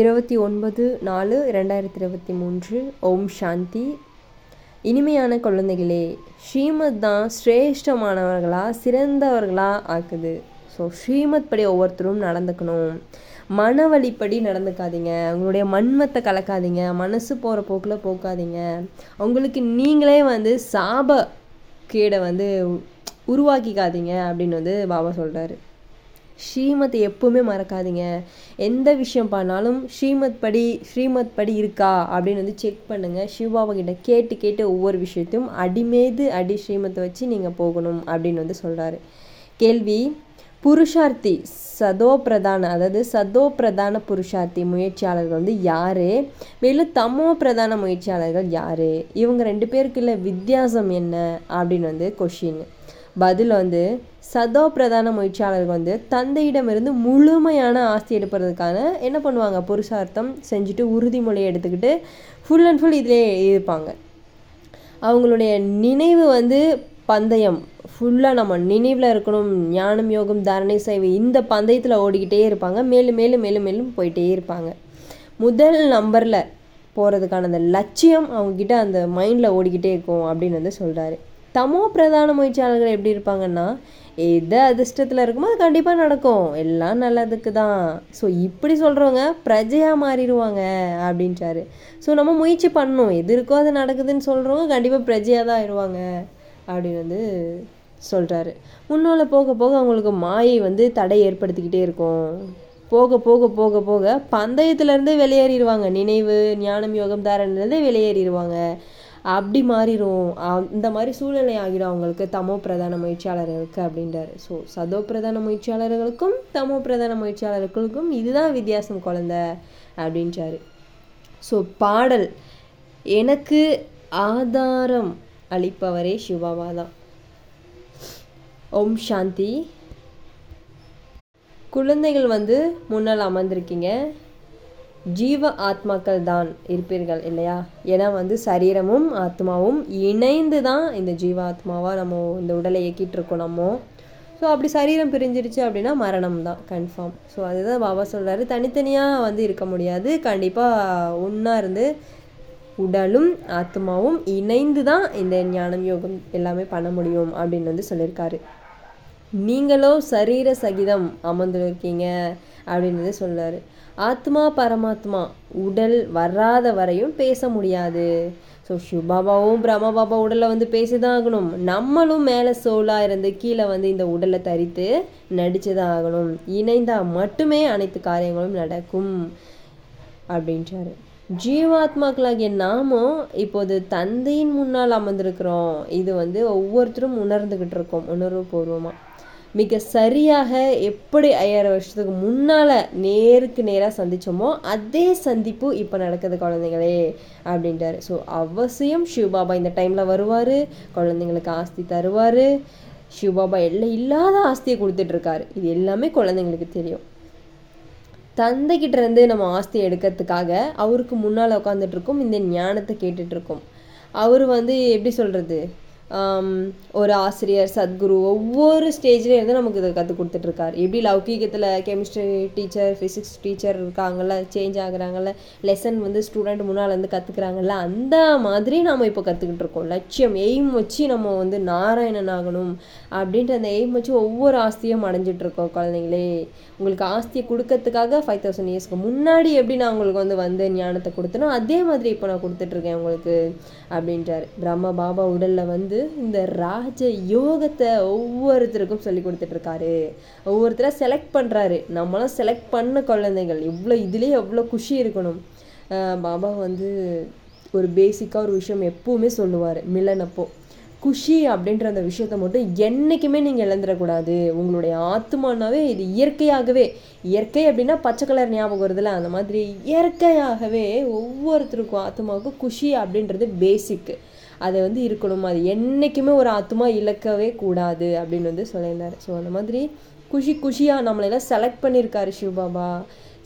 இருபத்தி ஒன்பது நாலு ரெண்டாயிரத்தி இருபத்தி மூன்று. ஓம் சாந்தி. இனிமையான குழந்தைகளே ஸ்ரீமத் தான் சிரேஷ்டமானவர்களாக சிறந்தவர்களாக ஆக்குது. ஸோ ஸ்ரீமத் படி ஒவ்வொருத்தரும் நடந்துக்கணும். மன வழிப்படி நடந்துக்காதீங்க. உங்களுடைய மன்மத்தை கலக்காதீங்க. மனசு போகிற போக்கில் போக்காதீங்க. உங்களுக்கு நீங்களே வந்து சாப கேடை வந்து உருவாக்கிக்காதீங்க அப்படின்னு வந்து பாபா சொல்கிறாரு ஸ்ரீமத்தை எப்பவுமே மறக்காதீங்க. எந்த விஷயம் பண்ணாலும் ஸ்ரீமத் படி ஸ்ரீமத் படி இருக்கா? அப்படின்னு வந்து செக் பண்ணுங்கள் சிவபாபா கிட்ட கேட்டு கேட்டு ஒவ்வொரு விஷயத்தையும் அடிமேது அடி ஸ்ரீமத்தை வச்சு நீங்கள் போகணும் அப்படின்னு வந்து சொல்கிறாரு கேள்வி புருஷார்த்தி சதோபிரதான அதாவது சதோ பிரதான புருஷார்த்தி முயற்சியாளர்கள் வந்து யார்? மேலும் தமோ பிரதான முயற்சியாளர்கள் யார்? இவங்க ரெண்டு பேருக்குள்ள வித்தியாசம் என்ன? அப்படின்னு வந்து கொஷின் பதில் வந்து சதோ பிரதான முயற்சியாளர்கள் வந்து தந்தையிடமிருந்து முழுமையான ஆஸ்தி எடுப்பதற்கான என்ன பண்ணுவாங்க? புருஷார்த்தம் செஞ்சுட்டு உறுதிமொழியை எடுத்துக்கிட்டு ஃபுல் அண்ட் ஃபுல் இதிலே இருப்பாங்க. அவங்களுடைய நினைவு வந்து பந்தயம். ஃபுல்லாக நம்ம நினைவில் இருக்கணும் ஞானம் யோகம் தாரணை சேவை இந்த பந்தயத்தில் ஓடிக்கிட்டே இருப்பாங்க. மேலும் மேலும் மேலும் மேலும் போயிட்டே இருப்பாங்க. முதல் நம்பரில் போகிறதுக்கான அந்த லட்சியம் அவங்கக்கிட்ட அந்த மைண்டில் ஓடிக்கிட்டே இருக்கும் அப்படின்னு வந்து சொல்கிறாரு தமோ பிரதான முயற்சியாளர்கள் எப்படி இருப்பாங்கன்னா எது அதிர்ஷ்டத்தில் இருக்குமோ அது கண்டிப்பாக நடக்கும். எல்லாம் நல்லதுக்கு தான். ஸோ இப்படி சொல்கிறவங்க பிரஜையாக மாறிடுவாங்க அப்படின்றாரு ஸோ நம்ம முயற்சி பண்ணணும். எது இருக்கோ அது நடக்குதுன்னு சொல்கிறவங்க கண்டிப்பாக பிரஜையாக தான் ஆயிடுவாங்க அப்படின்னு வந்து சொல்கிறாரு முன்னால் போக போக அவங்களுக்கு மாயை வந்து தடை ஏற்படுத்திக்கிட்டே இருக்கும். போக போக போக போக பந்தயத்துலேருந்தே வெளியேறிடுவாங்க. நினைவு ஞானம் யோகம் தாரணிலேருந்து வெளியேறிடுவாங்க. அப்படி மாறிடும் இந்த மாதிரி சூழ்நிலை ஆகிடும் அவங்களுக்கு. தமோ பிரதான முயற்சியாளர்களுக்கு அப்படின்றாரு. ஸோ சதோ பிரதான முயற்சியாளர்களுக்கும் தமோ பிரதான முயற்சியாளர்களுக்கும் இதுதான் வித்தியாசம் குழந்த அப்படின்றாரு. ஸோ பாடல். எனக்கு ஆதாரம் அளிப்பவரே சிவாவா தான். ஓம் சாந்தி. குழந்தைகள் வந்து முன்னால் அமர்ந்திருக்கீங்க. ஜீவ ஆத்மாக்கள் தான் இருப்பீர்கள் இல்லையா? ஏன்னா வந்து சரீரமும் ஆத்மாவும் இணைந்து தான் இந்த ஜீவ ஆத்மாவாக நம்ம இந்த உடலை இயக்கிட்டு இருக்கோம் நம்ம. ஸோ அப்படி சரீரம் பிரிஞ்சிருச்சு அப்படின்னா மரணம் தான் கன்ஃபார்ம் ஸோ அதுதான் பாபா சொல்கிறாரு தனித்தனியாக வந்து இருக்க முடியாது. கண்டிப்பாக ஒன்றா இருந்து உடலும் ஆத்மாவும் இணைந்து தான் இந்த ஞானம் யோகம் எல்லாமே பண்ண முடியும் அப்படின்னு வந்து சொல்லியிருக்காரு. நீங்களோ சரீர சகிதம் அமர்ந்துருக்கீங்க அப்படின்னு வந்து சொல்கிறாரு ஆத்மா பரமாத்மா உடல் வராத வரையும் பேச முடியாது. ஸோ சிவபாபாவும் பிரம்மபாபா உடலில் வந்து பேசி தான் ஆகணும். நம்மளும் மேலே சோலாக இருந்து கீழே வந்து இந்த உடலை தரித்து நடித்து தான் ஆகணும். இணைந்தால் மட்டுமே அனைத்து காரியங்களும் நடக்கும் அப்படின்றாரு. ஜீவாத்மாக்களாகிய நாமும் இப்போது தந்தையின் முன்னால் அமர்ந்திருக்கிறோம். இது வந்து ஒவ்வொருத்தரும் உணர்ந்துக்கிட்டு இருக்கோம் உணர்வு பூர்வமாக மிக சரியாக எப்படி ஐயாயிரம் வருஷத்துக்கு முன்னால் நேருக்கு நேராக சந்தித்தோமோ அதே சந்திப்பு இப்போ நடக்குது குழந்தைங்களே அப்படின்ட்டாரு ஸோ அவசியம் சிவபாபா இந்த டைமில் வருவார் குழந்தைங்களுக்கு ஆஸ்தி தருவார். சிவபாபா எல்லாம் இல்லாத ஆஸ்தியை கொடுத்துட்ருக்காரு இது எல்லாமே குழந்தைங்களுக்கு தெரியும். தந்தைக்கிட்ட இருந்து நம்ம ஆஸ்தி எடுக்கிறதுக்காக அவருக்கு முன்னால் உட்காந்துட்ருக்கோம் இந்த ஞானத்தை கேட்டுட்ருக்கோம் அவர் வந்து எப்படி சொல்கிறது ஒரு ஆசிரியர் சத்குரு ஒவ்வொரு ஸ்டேஜ்லேயும் இருந்து நமக்கு இதை கற்றுக் கொடுத்துட்ருக்காரு. எப்படி லௌகீகத்தில் கெமிஸ்ட்ரி டீச்சர் ஃபிசிக்ஸ் டீச்சர் இருக்காங்கல்ல சேஞ்ச் ஆகுறாங்கல்ல லெசன் வந்து ஸ்டூடெண்ட் முன்னால் வந்து கற்றுக்குறாங்கல்ல அந்த மாதிரி நாம் இப்போ கற்றுக்கிட்டு இருக்கோம். லட்சியம் எய்ம் வச்சு நம்ம வந்து நாராயணன் ஆகணும் அப்படின்ட்டு அந்த எய்ம் வச்சு ஒவ்வொரு ஆஸ்தியும் அடைஞ்சிட்ருக்கோம் குழந்தைங்களே. உங்களுக்கு ஆஸ்தியை கொடுக்கறதுக்காக ஃபைவ் தௌசண்ட் இயர்ஸ்க்கு முன்னாடி எப்படி நான் உங்களுக்கு வந்து வந்து ஞானத்தை கொடுத்தனோ அதே மாதிரி இப்போ நான் கொடுத்துட்ருக்கேன் உங்களுக்கு அப்படின்றாரு. பிரம்ம பாபா உடலில் வந்து இந்த ராஜ யோகத்தை ஒவ்வொருத்தருக்கும் சொல்லி கொடுத்துட்ருக்காரு. ஒவ்வொருத்தரை செலக்ட் பண்ணுறாரு நம்மளாம் செலக்ட் பண்ண குழந்தைகள். எவ்வளோ இதுலேயே எவ்வளோ குஷி இருக்கணும். பாபா வந்து ஒரு பேசிக்காக ஒரு விஷயம் எப்போவுமே சொல்லுவார். மிலன் குஷி அப்படின்ற அந்த விஷயத்த மட்டும் என்றைக்குமே நீங்கள் இழந்துடக்கூடாது. உங்களுடைய ஆத்மானாவே இது இயற்கையாகவே. இயற்கை அப்படின்னா பச்சை கலர் ஞாபகம் வருதுல்ல? அந்த மாதிரி இயற்கையாகவே ஒவ்வொருத்தருக்கும் ஆத்மாவுக்கும் குஷி அப்படின்றது பேசிக்கு அது வந்து இருக்கணும். அது என்றைக்குமே ஒரு ஆத்மா இழக்கவே கூடாது அப்படின்னு வந்து சொல்லியிருந்தார். ஸோ அந்த மாதிரி குஷி குஷியாக நம்மளெல்லாம் செலக்ட் பண்ணியிருக்காரு சிவபாபா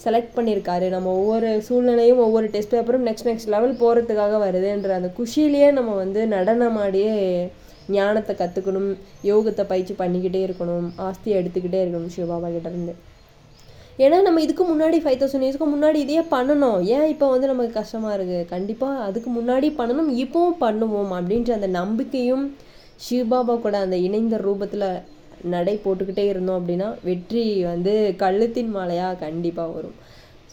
செலக்ட் பண்ணியிருக்காரு. நம்ம ஒவ்வொரு சூழ்நிலையும் ஒவ்வொரு டெஸ்ட் பேப்பரும் நெக்ஸ்ட் நெக்ஸ்ட் லெவல் போகிறதுக்காக வருதுன்ற அந்த குஷியிலேயே நம்ம வந்து நடனமாடியே ஞானத்தை கற்றுக்கணும் யோகத்தை பயிற்சி பண்ணிக்கிட்டே இருக்கணும் ஆஸ்தியை எடுத்துக்கிட்டே இருக்கணும் சிவபாபா கிட்டேருந்து ஏன்னா நம்ம இதுக்கு முன்னாடி ஃபைவ் தௌசண்ட் இயர்ஸ்க்கு முன்னாடி இதையே பண்ணணும். ஏன் இப்போ வந்து நமக்கு கஷ்டமாக இருக்குது கண்டிப்பாக அதுக்கு முன்னாடி பண்ணணும் இப்போவும் பண்ணுவோம் அப்படின்ற அந்த நம்பிக்கையும் சிவபாபா கூட அந்த இணைந்த ரூபத்தில் நடை போட்டுக்கிட்டே இருந்தோம் அப்படின்னா வெற்றி வந்து கழுத்தின் மாலையாக கண்டிப்பாக வரும்.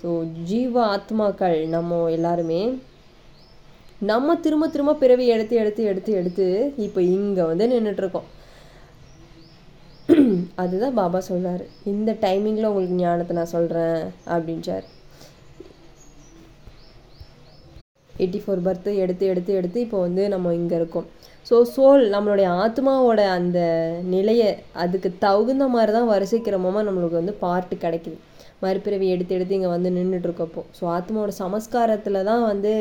ஸோ ஜீவ ஆத்மாக்கள் நம்ம எல்லாருமே நம்ம திரும்ப திரும்ப பிறவி எடுத்து எடுத்து எடுத்து எடுத்து இப்போ இங்கே வந்து நின்றுட்டுருக்கோம் அதுதான் பாபா சொல்கிறார் இந்த டைமிங்கில் உங்களுக்கு ஞானத்தை நான் சொல்கிறேன் அப்படின்றார். எயிட்டி ஃபோர் பர்த்து எடுத்து எடுத்து எடுத்து இப்போ வந்து நம்ம இங்கே இருக்கோம். ஸோ சோல் நம்மளுடைய ஆத்மாவோட அந்த நிலையை அதுக்கு தகுந்த மாதிரி தான் வரிசைக்கிரமமாக நம்மளுக்கு வந்து பார்ட்டு கிடைக்குது. மறுபிறவி எடுத்து எடுத்து இங்கே வந்து நின்றுட்டுருக்கப்போ ஸோ ஆத்மாவோட சமஸ்காரத்தில் தான் வந்து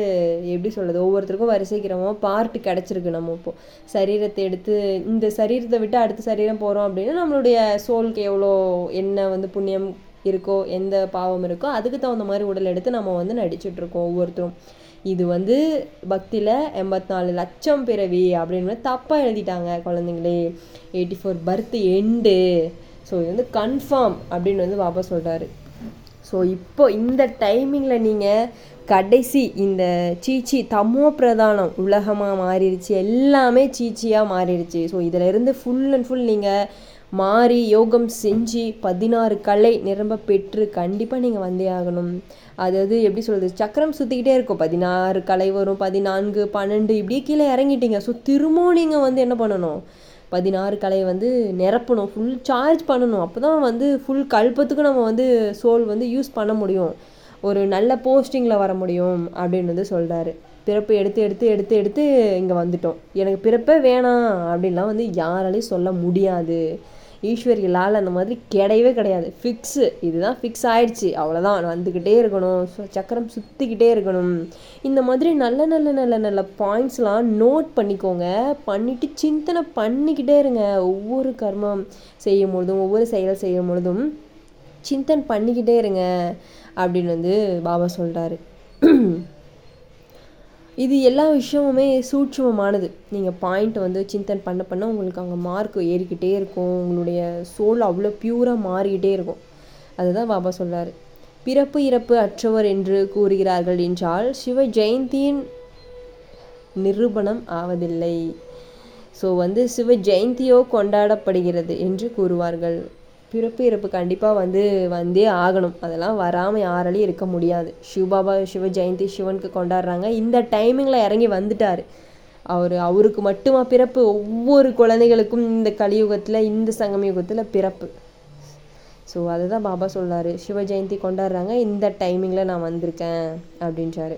எப்படி சொல்கிறது ஒவ்வொருத்தருக்கும் வரிசைக்கிறமோ பார்ட்டு கிடச்சிருக்கு நம்ம இப்போது சரீரத்தை எடுத்து இந்த சரீரத்தை விட்டு அடுத்த சரீரம் போகிறோம் அப்படின்னா நம்மளுடைய சோலுக்கு எவ்வளோ என்ன வந்து புண்ணியம் இருக்கோ எந்த பாவம் இருக்கோ அதுக்கு தகுந்த மாதிரி உடல் எடுத்து நம்ம வந்து நடிச்சிட்ருக்கோம் ஒவ்வொருத்தரும். இது வந்து பக்தியில் எண்பத்தி நாலு லட்சம் பிறவி அப்படின்னு தப்பாக எழுதிட்டாங்க குழந்தைங்களே. Eighty four birth and so இது வந்து கன்ஃபார்ம் அப்படின்னு வந்து பாப்பா சொல்கிறாரு ஸோ இப்போ இந்த டைமிங்கில் நீங்கள் கடைசி இந்த சீச்சி தமோ பிரதானம் உலகமாக மாறிடுச்சு எல்லாமே சீச்சியாக மாறிடுச்சு ஸோ இதில் இருந்து ஃபுல் அண்ட் ஃபுல் நீங்கள் மாறி யோகம் செஞ்சு பதினாறு கலை நிரம்ப பெற்று கண்டிப்பாக நீங்கள் வந்தே ஆகணும். அதாவது எப்படி சொல்கிறது சக்கரம் சுற்றிக்கிட்டே இருக்கும். பதினாறு கலை வரும் பதினான்கு பன்னெண்டு இப்படியே கீழே இறங்கிட்டீங்க. ஸோ திரும்பவும் நீங்கள் வந்து என்ன பண்ணணும்? பதினாறு கலையை வந்து நிரப்பணும் ஃபுல் சார்ஜ் பண்ணணும். அப்போ தான் வந்து ஃபுல் கழுப்பத்துக்கு நம்ம வந்து சோல் வந்து யூஸ் பண்ண முடியும். ஒரு நல்ல போஸ்டிங்கில் வர முடியும் அப்படின்னு வந்து சொல்கிறாரு பிறப்பு எடுத்து எடுத்து எடுத்து எடுத்து இங்கே வந்துட்டோம். எனக்கு பிறப்பே வேணாம் அப்படின்லாம் வந்து யாராலையும் சொல்ல முடியாது. ஈஸ்வரியலால் அந்த மாதிரி கிடையவே கிடையாது. ஃபிக்ஸு இதுதான் ஃபிக்ஸ் ஆயிடுச்சு. அவ்வளோதான் வந்துக்கிட்டே இருக்கணும். சக்கரம் சுற்றிக்கிட்டே இருக்கணும். இந்த மாதிரி நல்ல நல்ல நல்ல நல்ல பாயிண்ட்ஸ்லாம் நோட் பண்ணிக்கோங்க. பண்ணிவிட்டு சிந்தனை பண்ணிக்கிட்டே இருங்க. ஒவ்வொரு கர்மம் செய்யும் பொழுதும் ஒவ்வொரு செயல் செய்யும் பொழுதும் சிந்தன் பண்ணிக்கிட்டே இருங்க. அப்படின்னு வந்து பாபா சொல்கிறாரு இது எல்லா விஷயமுமே சூட்சமமானது. நீங்கள் பாயிண்ட் வந்து சிந்தன் பண்ண பண்ண உங்களுக்கு அங்கே மார்க் ஏறிக்கிட்டே இருக்கும். உங்களுடைய சோல் அவ்வளோ பியூராக மாறிக்கிட்டே இருக்கும். அதுதான் பாபா சொல்கிறார் பிறப்பு இறப்பு அற்றவர் என்று கூறுகிறார்கள் என்றால் சிவ ஜெயந்தியின் நிரூபணம் ஆவதில்லை. ஸோ வந்து சிவ ஜெயந்தியோ கொண்டாடப்படுகிறது என்று கூறுவார்கள். பிறப்பு இறப்பு கண்டிப்பாக வந்து வந்தே ஆகணும். அதெல்லாம் வராமல் யாராலையும் இருக்க முடியாது. சிவபாபா சிவ ஜெயந்தி சிவனுக்கு கொண்டாடுறாங்க. இந்த டைமிங்கில் இறங்கி வந்துட்டார். அவர் அவருக்கு மட்டுமா பிறப்பு? ஒவ்வொரு குழந்தைகளுக்கும் இந்த கலியுகத்தில் இந்த சங்கம் யுகத்தில் பிறப்பு. ஸோ அதுதான் பாபா சொல்கிறாரு சிவ ஜெயந்தி கொண்டாடுறாங்க. இந்த டைமிங்கில் நான் வந்திருக்கேன் அப்படின்றாரு.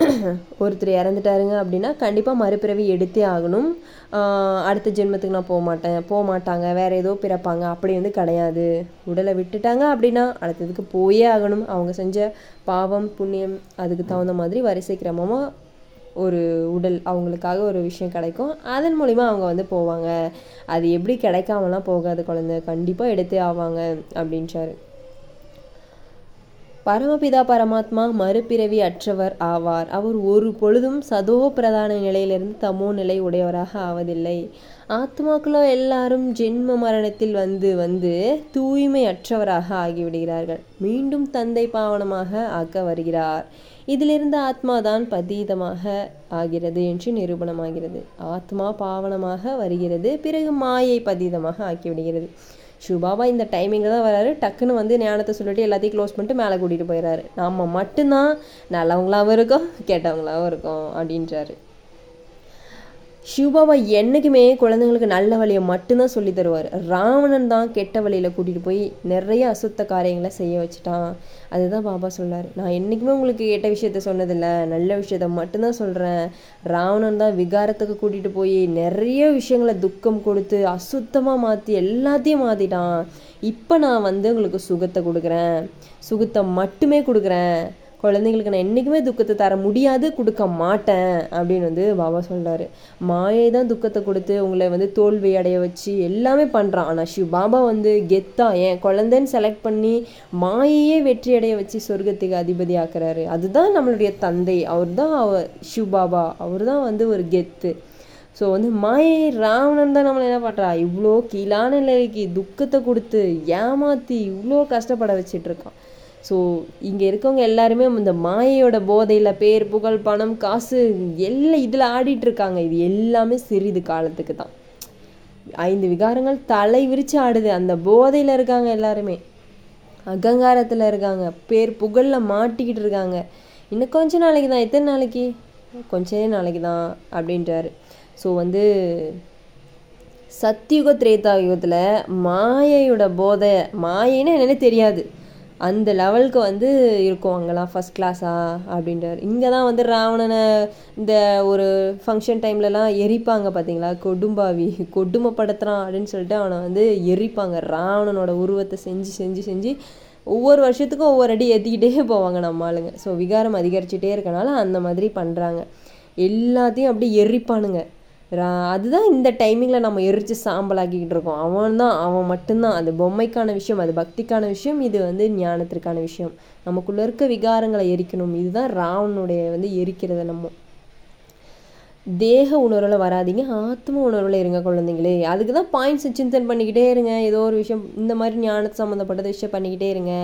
ஒருத்தர் இறந்துட்டாருங்க அப்படின்னா கண்டிப்பாக மறுபிறவி எடுத்தே ஆகணும். அடுத்த ஜென்மத்துக்கு நான் போக மாட்டேன். போக மாட்டாங்க. வேறு ஏதோ பிறப்பாங்க. அப்படி வந்து கிடையாது. உடலை விட்டுட்டாங்க அப்படின்னா அடுத்ததுக்கு போயே ஆகணும். அவங்க செஞ்ச பாவம் புண்ணியம் அதுக்கு தகுந்த மாதிரி வரிசை கிரமமாக ஒரு உடல் அவங்களுக்காக ஒரு விஷயம் கிடைக்கும். அதன் மூலிமா அவங்க வந்து போவாங்க. அது எப்படி கிடைக்காமலாம் போகாது குழந்தை. கண்டிப்பாக எடுத்தே ஆவாங்க அப்படின்றாரு. பரமபிதா பரமாத்மா மறுபிறவி அற்றவர் ஆவார். அவர் ஒரு பொழுதும் சதோ பிரதான நிலையிலிருந்து தமோ நிலை உடையவராக ஆவதில்லை. ஆத்மாக்களோ எல்லாரும் ஜென்ம மரணத்தில் வந்து வந்து தூய்மை அற்றவராக ஆகிவிடுகிறார்கள். மீண்டும் தந்தை பாவனமாக ஆக்க வருகிறார். இதிலிருந்து ஆத்மாதான் பதீதமாக ஆகிறது என்று நிரூபணமாகிறது. ஆத்மா பாவனமாக வருகிறது பிறகு மாயை பதீதமாக ஆக்கிவிடுகிறது. சுபாவா இந்த டைமிங்கில் தான் வராரு. டக்குன்னு வந்து ஞானத்தை சொல்லிட்டு எல்லாத்தையும் க்ளோஸ் பண்ணிட்டு மேலே கூட்டிகிட்டு போயிடறாரு நம்ம மட்டும்தான் நல்லவங்களாகவும் இருக்கோம் கெட்டவங்களாகவும் இருக்கோம் அப்படின்றாரு. சிவபாபா என்றைக்குமே குழந்தைங்களுக்கு நல்ல வழியை மட்டும்தான் சொல்லி தருவார். ராவணன் தான் கெட்ட வழியில் கூட்டிகிட்டு போய் நிறைய அசுத்த காரியங்களை செய்ய வச்சுட்டான். அதுதான் பாபா சொல்லார் நான் என்றைக்குமே உங்களுக்கு கெட்ட விஷயத்த சொன்னதில்லை. நல்ல விஷயத்த மட்டும்தான் சொல்கிறேன் ராவணன் தான் விகாரத்துக்கு கூட்டிகிட்டு போய் நிறைய விஷயங்களை துக்கம் கொடுத்து அசுத்தமாக மாற்றி எல்லாத்தையும் மாற்றிட்டான் இப்போ நான் வந்து உங்களுக்கு சுகத்தை கொடுக்குறேன். சுகத்தை மட்டுமே கொடுக்குறேன். குழந்தைங்களுக்கு நான் என்றைக்குமே துக்கத்தை தர முடியாது கொடுக்க மாட்டேன் அப்படின்னு வந்து பாபா சொல்கிறாரு மாயை தான் துக்கத்தை கொடுத்து உங்களை வந்து தோல்வி அடைய வச்சு எல்லாமே பண்ணுறான் ஆனால் ஷிவ் பாபா வந்து கெத்தா ஏன் குழந்தைன்னு செலக்ட் பண்ணி மாயையே வெற்றி அடைய வச்சு சொர்க்கத்துக்கு அதிபதி ஆக்குறாரு. அதுதான் நம்மளுடைய தந்தை. அவர் தான் அவர் ஷிவ் பாபா. அவர் தான் வந்து ஒரு கெத்து. ஸோ வந்து மாயை ராவணன் தான் நம்மளை என்ன பண்ணுறா இவ்வளோ கீழான நிலைக்கு துக்கத்தை கொடுத்து ஏமாற்றி இவ்வளோ கஷ்டப்பட வச்சிட்ருக்கான் ஸோ இங்கே இருக்கவங்க எல்லாருமே இந்த மாயையோட போதையில் பேர் புகழ் பணம் காசு எல்லாம் இதில் ஆடிட்டுருக்காங்க. இது எல்லாமே சிறிது காலத்துக்கு தான் ஐந்து விகாரங்கள் தலை விரித்து ஆடுது. அந்த போதையில் இருக்காங்க எல்லாருமே. அகங்காரத்தில் இருக்காங்க. பேர் புகழில் மாட்டிக்கிட்டு இருக்காங்க. இன்னும் கொஞ்ச நாளைக்கு தான் எத்தனை நாளைக்கு? கொஞ்ச நாளைக்கு தான் அப்படின்றாரு. ஸோ வந்து சத்தியுக திரேதா யுகத்தில் மாயையோட போதை மாயைன்னு என்னென்னு தெரியாது. அந்த லெவலுக்கு வந்து இருக்கும் அங்கெல்லாம் ஃபஸ்ட் கிளாஸா அப்படின்றார். இங்கே தான் வந்து ராவணனை இந்த ஒரு ஃபங்க்ஷன் டைம்லலாம் எரிப்பாங்க பார்த்தீங்களா கொடும்பாவி கொடுமைப்படுத்துகிறான் அப்படின்னு சொல்லிட்டு அவனை வந்து எரிப்பாங்க. ராவணனோட உருவத்தை செஞ்சு செஞ்சு செஞ்சு ஒவ்வொரு வருஷத்துக்கும் ஒவ்வொரு அடி ஏற்றிக்கிட்டே போவாங்க நம்ம ஆளுங்க. ஸோ விகாரம் அதிகரிச்சுட்டே இருக்கனால அந்த மாதிரி பண்ணுறாங்க எல்லாத்தையும் அப்படி எரிப்பானுங்க. அதுதான் இந்த டைமிங்கில் நம்ம எரித்து சாம்பலாக்கிக்கிட்டு இருக்கோம். அவன் தான் அவன் மட்டும்தான். அது பொம்மைக்கான விஷயம் அது பக்திக்கான விஷயம் இது வந்து ஞானத்திற்கான விஷயம். நமக்குள்ளே இருக்க விகாரங்களை எரிக்கணும். இதுதான் ராவனுடைய வந்து எரிக்கிறத நம்ம. தேக உணர்வில் வராதீங்க. ஆத்ம உணர்வில் இருங்க குழந்தைங்களே. அதுக்கு தான் பாயிண்ட்ஸ் சிந்தன் பண்ணிக்கிட்டே இருங்க. ஏதோ ஒரு விஷயம் இந்த மாதிரி ஞானத்து சம்மந்தப்பட்ட விஷயம் பண்ணிக்கிட்டே இருங்க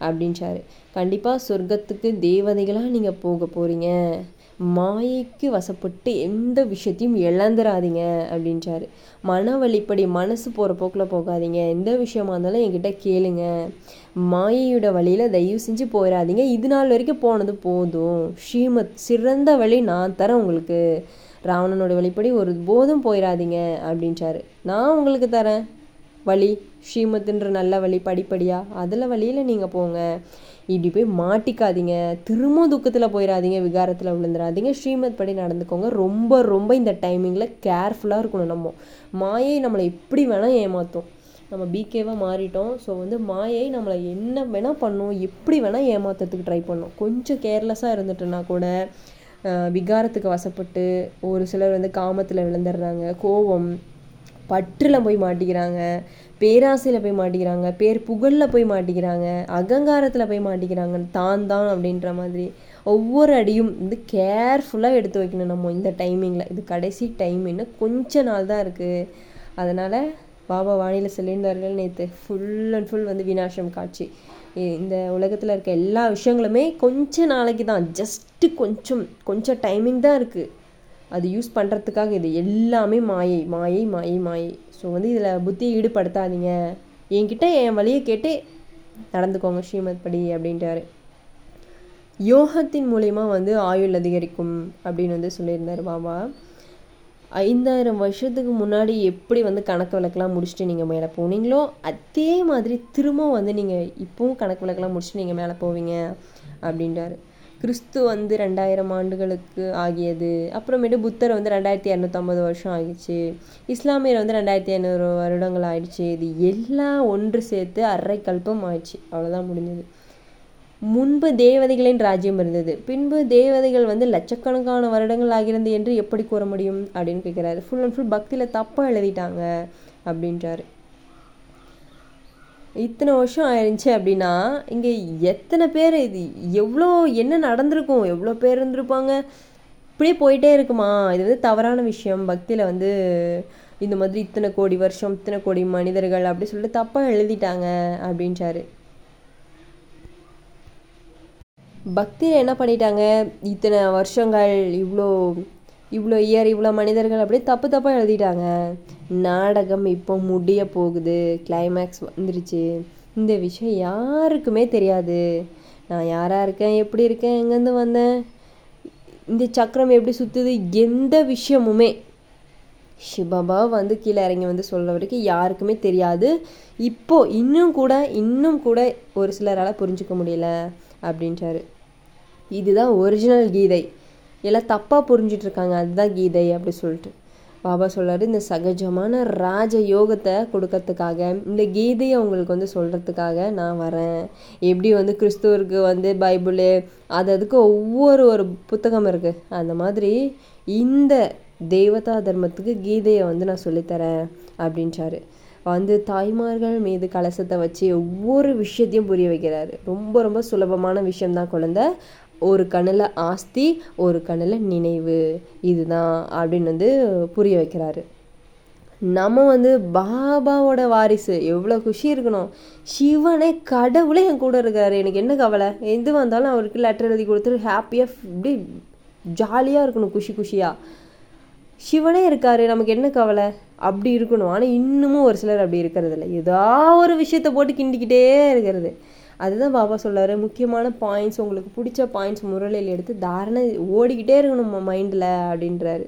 அப்படின்ச்சாரு கண்டிப்பாக சொர்க்கத்துக்கு தேவதைகளாக நீங்கள் போக போகிறீங்க மாயைக்கு வசப்பட்டு எந்த விஷயத்தையும் இழந்துடாதீங்க அப்படின்றாரு. மன வழிப்படி மனசு போகிற போக்கில் போகாதீங்க. எந்த விஷயமா இருந்தாலும் என்கிட்ட கேளுங்க. மாயையோட வழியில் தயவு செஞ்சு போயிடாதீங்க இது நாள் வரைக்கும் போனது போதும். ஸ்ரீமத் சிறந்த வழி நான் தரேன் உங்களுக்கு. ராவணனோட வழிப்படி ஒரு போதும் போயிடாதீங்க அப்படின்றாரு. நான் உங்களுக்கு தரேன் வழி. ஸ்ரீமத்துன்ற நல்ல வழி படிப்படியாக அதில் வழியில் நீங்கள் போங்க. இப்படி போய் மாட்டிக்காதீங்க. திரும்ப துக்கத்தில் போயிடாதீங்க விகாரத்தில் விழுந்துடாதீங்க ஸ்ரீமத் படி நடந்துக்கோங்க. ரொம்ப ரொம்ப இந்த டைமிங்கில் கேர்ஃபுல்லாக இருக்கணும் நம்ம. மாயை நம்மளை எப்படி வேணால் ஏமாற்றும் நம்ம பிகேவாக மாறிட்டோம். ஸோ வந்து மாயை நம்மளை என்ன வேணால் பண்ணும் எப்படி வேணால் ஏமாத்துறதுக்கு ட்ரை பண்ணும். கொஞ்சம் கேர்லெஸ்ஸாக இருந்துட்டோன்னா கூட விகாரத்துக்கு வசப்பட்டு ஒரு சிலர் வந்து காமத்தில் விழுந்துடுறாங்க. கோவம் பற்றில் போய் மாட்டிக்கிறாங்க பேராசையில் போய் மாட்டிக்கிறாங்க பேர் புகழில் போய் மாட்டிக்கிறாங்க அகங்காரத்தில் போய் மாட்டிக்கிறாங்க தான் தான் அப்படின்ற மாதிரி ஒவ்வொரு அடியும் வந்து கேர்ஃபுல்லாக எடுத்து வைக்கணும் நம்ம இந்த டைமிங்கில் இது கடைசி டைம் இன்னும் கொஞ்ச நாள் தான் இருக்குது அதனால் பாபா வானிலை சொல்லியிருந்தார்கள் நேற்று ஃபுல் அண்ட் ஃபுல் வந்து வினாசம் காட்சி. இந்த உலகத்தில் இருக்க எல்லா விஷயங்களுமே கொஞ்ச நாளைக்கு தான் ஜஸ்ட்டு கொஞ்சம் கொஞ்சம் டைமிங் தான் இருக்குது அது யூஸ் பண்ணுறதுக்காக இது எல்லாமே மாயை மாயை மாயை மாயை. ஸோ வந்து இதில் புத்தியை ஈடுபடுத்தாதீங்க. என்கிட்ட என் வழியை கேட்டு நடந்துக்கோங்க ஸ்ரீமத் படி அப்படின்ட்டாரு. யோகத்தின் மூலயமா வந்து ஆயுள் அதிகரிக்கும் அப்படின்னு வந்து சொல்லியிருந்தார் பாபா. ஐந்தாயிரம் வருஷத்துக்கு முன்னாடி எப்படி வந்து கணக்கு விளக்கெலாம் முடிச்சுட்டு நீங்கள் மேலே போனீங்களோ அதே மாதிரி திரும்ப வந்து நீங்கள் இப்போவும் கணக்கு விளக்கெலாம் முடிச்சுட்டு நீங்கள் மேலே போவீங்க அப்படின்றாரு கிறிஸ்து வந்து ரெண்டாயிரம் ஆண்டுகளுக்கு ஆகியது. அப்புறமேட்டு புத்தர் வந்து ரெண்டாயிரத்தி இரநூத்தம்பது வருஷம் ஆகிடுச்சு. இஸ்லாமியர் வந்து ரெண்டாயிரத்தி ஐநூறு வருடங்கள் ஆயிடுச்சு. இது எல்லாம் ஒன்று சேர்த்து அரைக்கல்பம் கல்பம் ஆயிடுச்சு. அவ்வளோதான் முடிஞ்சது. முன்பு தேவதைகளின் ராஜ்யம் இருந்தது. பின்பு தேவதைகள் வந்து லட்சக்கணக்கான வருடங்கள் ஆகிறது என்று எப்படி கூற முடியும் அப்படின்னு கேட்குறாரு ஃபுல் அண்ட் ஃபுல் பக்தியில் தப்பாக எழுதிட்டாங்க அப்படின்றாரு. இத்தனை வருஷம் ஆயிருந்துச்சு அப்படின்னா இங்கே எத்தனை பேர் இது எவ்வளோ என்ன நடந்திருக்கும் எவ்வளோ பேர் இருந்திருப்பாங்க? இப்படியே போயிட்டே இருக்குமா? இது வந்து தவறான விஷயம். பக்தியில் வந்து இந்த மாதிரி இத்தனை கோடி வருஷம் இத்தனை கோடி மனிதர்கள் அப்படி சொல்லிட்டு தப்பாக எழுதிட்டாங்க அப்படின்றாரு பக்தியில் என்ன பண்ணிட்டாங்க? இத்தனை வருஷங்கள் இவ்வளோ இவ்வளோ இயர் இவ்வளோ மனிதர்கள் அப்படியே தப்பு தப்பாக எழுதிட்டாங்க. நாடகம் இப்போ முடிய போகுது. கிளைமேக்ஸ் வந்துருச்சு. இந்த விஷயம் யாருக்குமே தெரியாது. நான் யாராக இருக்கேன் எப்படி இருக்கேன் எங்கேருந்து வந்தேன் இந்த சக்கரம் எப்படி சுற்றுது எந்த விஷயமுமே. சிவபாபா வந்து கீழே இறங்கி வந்து சொல்கிற வரைக்கும் யாருக்குமே தெரியாது. இப்போ இன்னும் கூட இன்னும் கூட ஒரு சிலரால் புரிஞ்சுக்க முடியல அப்படின்றாரு இதுதான் ஒரிஜினல் கீதை. எல்லாம் தப்பாக புரிஞ்சிட்ருக்காங்க. அதுதான் கீதை அப்படி சொல்லிட்டு. பாபா சொல்கிறாரு இந்த சகஜமான ராஜ யோகத்தை கொடுக்கறதுக்காக இந்த கீதையை உங்களுக்கு வந்து சொல்கிறதுக்காக நான் வரேன். எப்படி வந்து கிறிஸ்துவருக்கு வந்து பைபிளு அது அதுக்கு ஒவ்வொரு ஒரு புத்தகம் இருக்குது அந்த மாதிரி இந்த தேவதா தர்மத்துக்கு கீதையை வந்து நான் சொல்லித்தரேன் அப்படின்றாரு. வந்து தாய்மார்கள் மீது கலசத்தை வச்சு ஒவ்வொரு விஷயத்தையும் புரிய வைக்கிறாரு. ரொம்ப ரொம்ப சுலபமான விஷயம்தான் குழந்த. ஒரு கண்ணில் ஆஸ்தி ஒரு கண்ணில் நினைவு. இதுதான் அப்படின்னு வந்து புரிய வைக்கிறாரு. நம்ம வந்து பாபாவோட வாரிசு எவ்வளோ குஷி இருக்கணும். சிவனே கடவுளே என் கூட இருக்காரு. எனக்கு என்ன கவலை? எது வந்தாலும் அவருக்கு லெட்டர் எழுதி கொடுத்துட்டு ஹாப்பியாக இப்படி ஜாலியாக இருக்கணும் குஷி குஷியாக சிவனே இருக்காரு நமக்கு என்ன கவலை? அப்படி இருக்கணும். ஆனால் இன்னமும் ஒரு சிலர் அப்படி இருக்கிறது இல்லை. ஏதோ ஒரு விஷயத்த போட்டு கிண்டிக்கிட்டே இருக்கிறது. அதுதான் பாபா சொல்கிறாரு முக்கியமான பாயிண்ட்ஸ் உங்களுக்கு பிடிச்ச பாயிண்ட்ஸ் முரளியில் எடுத்து தாரணை ஓடிக்கிட்டே இருக்கணும் மைண்டில் அப்படின்றாரு.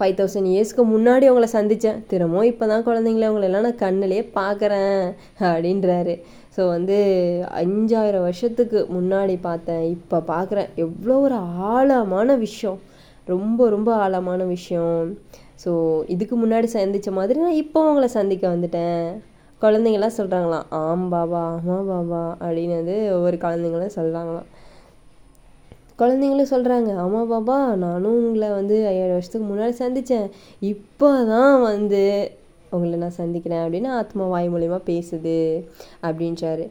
ஃபைவ் தௌசண்ட் இயர்ஸ்க்கு முன்னாடி அவங்கள சந்தித்தேன் திரும்பவும் இப்போ தான் குழந்தைங்கள அவங்களெல்லாம் நான் கண்ணிலே பார்க்குறேன் அப்படின்றாரு. ஸோ வந்து அஞ்சாயிரம் வருஷத்துக்கு முன்னாடி பார்த்தேன். இப்போ பார்க்குறேன் எவ்வளோ ஒரு ஆழமான விஷயம். ரொம்ப ரொம்ப ஆழமான விஷயம். ஸோ இதுக்கு முன்னாடி சந்தித்த மாதிரி நான் இப்போ அவங்கள சந்திக்க வந்துட்டேன். குழந்தைங்களாம் சொல்கிறாங்களாம் ஆம் பாபா ஆமாம் பாபா அப்படின்னு வந்து ஒவ்வொரு குழந்தைங்களும் சொல்கிறாங்களாம் குழந்தைங்களும் சொல்கிறாங்க ஆமாம் பாபா நானும் உங்களை வந்து ஐயாயிரம் வருஷத்துக்கு முன்னாடி சந்தித்தேன் இப்போ தான் வந்து உங்களை நான் சந்திக்கிறேன் அப்படின்னு ஆத்மா வாய் மூலிமா பேசுது அப்படின்றாரு.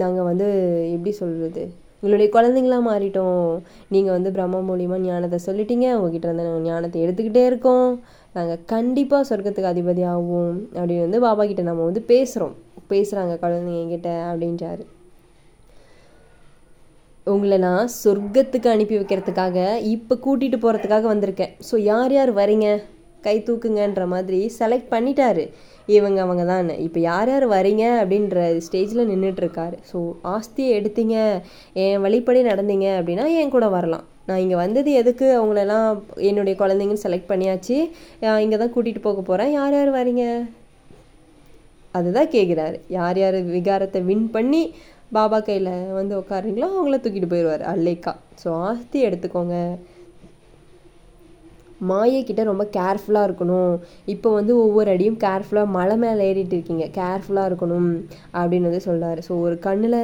நாங்கள் வந்து எப்படி சொல்கிறது உங்களுடைய குழந்தைங்களா மாறிட்டோம். நீங்கள் வந்து பிரம்ம மூலிமா ஞானத்தை சொல்லிட்டீங்க. உங்ககிட்ட இருந்து நாங்கள் ஞானத்தை எடுத்துக்கிட்டே இருக்கோம். நாங்கள் கண்டிப்பாக சொர்க்கத்துக்கு அதிபதி ஆகும் அப்படின்னு வந்து பாபா கிட்ட நம்ம வந்து பேசுகிறோம் பேசுகிறாங்க குழந்தைங்க என்கிட்ட அப்படின்றாரு. உங்களை நான் சொர்க்கத்துக்கு அனுப்பி வைக்கிறதுக்காக இப்போ கூட்டிகிட்டு போகிறதுக்காக வந்திருக்கேன். ஸோ யார் யார் வரீங்க? கை தூக்குங்கன்ற மாதிரி செலக்ட் பண்ணிட்டாரு. இவங்க அவங்க தான். இப்போ யார் யார் வரீங்க அப்படின்ற ஸ்டேஜில் நின்றுட்டுருக்காரு ஸோ ஆஸ்தியை எடுத்தீங்க. என் வழிப்படி நடந்தீங்க அப்படின்னா என் கூட வரலாம். நான் இங்கே வந்தது எதுக்கு? அவங்களெல்லாம் என்னுடைய குழந்தைங்கன்னு செலக்ட் பண்ணியாச்சு. இங்கே தான் கூட்டிகிட்டு போக போகிறேன் யார் யார் வரீங்க? அதுதான் கேட்குறாரு யார் யார் விகாரத்தை வின் பண்ணி பாபா கையில் வந்து உட்காருங்களோ அவங்கள தூக்கிட்டு போயிடுவார் அல்லைக்கா. ஸோ ஆஸ்தி எடுத்துக்கோங்க. மாயை ரொம்ப கேர்ஃபுல்லாக இருக்கணும். இப்போ வந்து ஒவ்வொரு அடியும் கேர்ஃபுல்லாக மலை மேலே ஏறிட்டு இருக்கீங்க. கேர்ஃபுல்லாக இருக்கணும் அப்படின்னு வந்து சொல்கிறார் ஸோ ஒரு கண்ணில்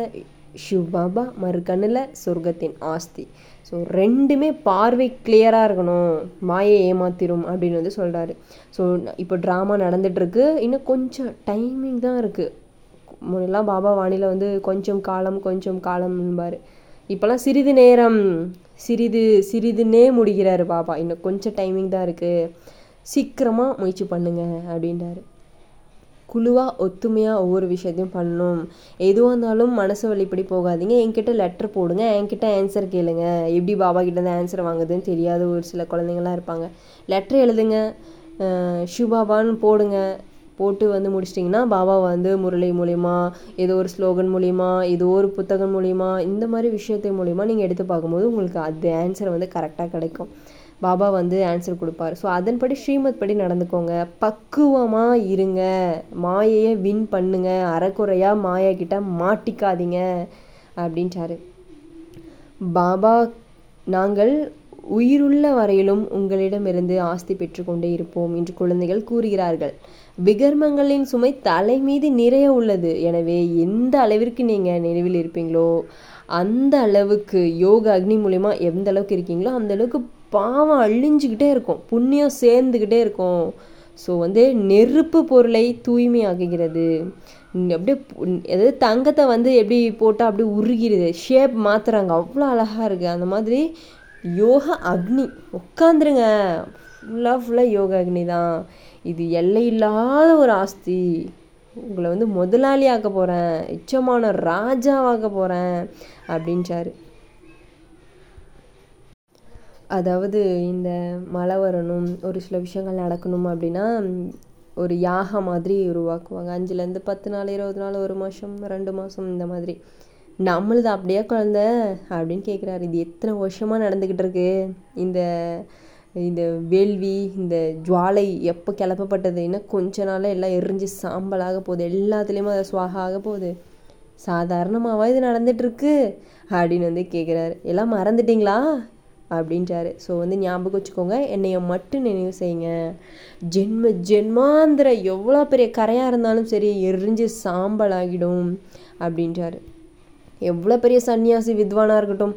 ஷிவ் பாபா மறு கண்ணில் சொர்க்கத்தின் ஆஸ்தி. ஸோ ரெண்டுமே பார்வை கிளியராக இருக்கணும். மாயை ஏமாத்திரும் அப்படின்னு வந்து சொல்கிறாரு ஸோ இப்போ ட்ராமா நடந்துகிட்ருக்கு இன்னும் கொஞ்சம் டைமிங் தான் இருக்குது முன்னெல்லாம் பாபா வாணியில் வந்து கொஞ்சம் காலம் கொஞ்சம் காலம்பார் இப்போல்லாம் சிறிது நேரம் சிறிது சிறிதுன்னே முடிகிறாரு பாபா. இன்னும் கொஞ்சம் டைமிங் தான் இருக்குது சீக்கிரமாக முயற்சி பண்ணுங்க அப்படின்றாரு. குழுவாக ஒத்துமையாக ஒவ்வொரு விஷயத்தையும் பண்ணணும். எதுவாக இருந்தாலும் மனசு வழிப்படி போகாதீங்க. என்கிட்ட லெட்டர் போடுங்க. என்கிட்ட ஆன்சர் கேளுங்க. எப்படி பாபா கிட்ட இருந்து ஆன்சர் வாங்குதுன்னு தெரியாத ஒரு சில குழந்தைங்களாம் இருப்பாங்க. லெட்டர் எழுதுங்க. ஷுபாபான்னு போடுங்க. போட்டு வந்து முடிச்சிட்டிங்கன்னா பாபா வந்து முரளி மூலிமா ஏதோ ஒரு ஸ்லோகன் மூலிமா ஏதோ ஒரு புத்தகம் மூலிமா இந்த மாதிரி விஷயத்தை மூலிமா நீங்கள் எடுத்து பார்க்கும்போது உங்களுக்கு அது ஆன்சர் வந்து கரெக்டாக கிடைக்கும். பாபா வந்து ஆன்சர் கொடுப்பாரு. ஸோ அதன்படி ஸ்ரீமத் படி நடந்துக்கோங்க. பக்குவமாக இருங்க. மாயையை வின் பண்ணுங்க. அறக்குறையாக மாயா கிட்ட மாட்டிக்காதீங்க அப்படின்ட்டாரு. பாபா நாங்கள் உயிருள்ள வரையிலும் உங்களிடமிருந்து ஆஸ்தி பெற்றுக்கொண்டே இருப்போம் என்று குழந்தைகள் கூறுகிறார்கள். விகர்மங்களின் சுமை தலை மீது நிறைய உள்ளது. எனவே எந்த அளவிற்கு நீங்கள் நினைவில் இருப்பீங்களோ அந்த அளவுக்கு யோக அக்னி மூலிமா எந்த அளவுக்கு இருக்கீங்களோ அந்த அளவுக்கு பாவம் அழிஞ்சுக்கிட்டே இருக்கும். புண்ணியம் சேர்ந்துக்கிட்டே இருக்கும். ஸோ வந்து நெருப்பு பொருளை தூய்மையாக்குகிறது. அப்படியே எதாவது தங்கத்தை வந்து எப்படி போட்டால் அப்படியே உருகிறது ஷேப் மாற்றுறாங்க அவ்வளோ அழகாக இருக்குது அந்த மாதிரி யோக அக்னி. உட்காந்துருங்க ஃபுல்லாக ஃபுல்லாக யோக அக்னி தான். இது எல்லையில்லாத ஒரு ஆஸ்தி. உங்களை வந்து முதலாளி ஆக்க போகிறேன் இச்சமான ராஜாவாக்க போகிறேன் அப்படின்ச்சாரு அதாவது இந்த மழை வரணும் ஒரு சில விஷயங்கள் நடக்கணும் அப்படின்னா ஒரு யாகம் மாதிரி உருவாக்குவாங்க. அஞ்சுலேருந்து பத்து நாள் இருபது நாள் ஒரு மாதம் ரெண்டு மாதம் இந்த மாதிரி. நம்மளது அப்படியே குழந்த அப்படின்னு கேட்குறாரு இது எத்தனை வருஷமாக நடந்துக்கிட்டு இருக்கு? இந்த இந்த வேள்வி இந்த ஜுவாலை எப்போ கிளப்பப்பட்டது? இன்னும் கொஞ்ச நாளாக எல்லாம் எரிஞ்சு சாம்பலாக போகுது. எல்லாத்துலேயுமே அதை சுவாக ஆக போகுது. சாதாரணமாகவா இது நடந்துகிட்ருக்கு அப்படின்னு வந்து கேட்குறாரு எல்லாம் மறந்துட்டிங்களா? அப்படின்றாரு. ஸோ வந்து ஞாபகம் வச்சுக்கோங்க என்னைய மட்டும் நினைவு செய்யுங்க. ஜென்ம ஜென்மாந்திர எவ்வளோ பெரிய கரையாக இருந்தாலும் சரி எரிஞ்சு சாம்பல் ஆகிடும் அப்படின்றாரு. எவ்வளோ பெரிய சன்னியாசி வித்வானாக இருக்கட்டும்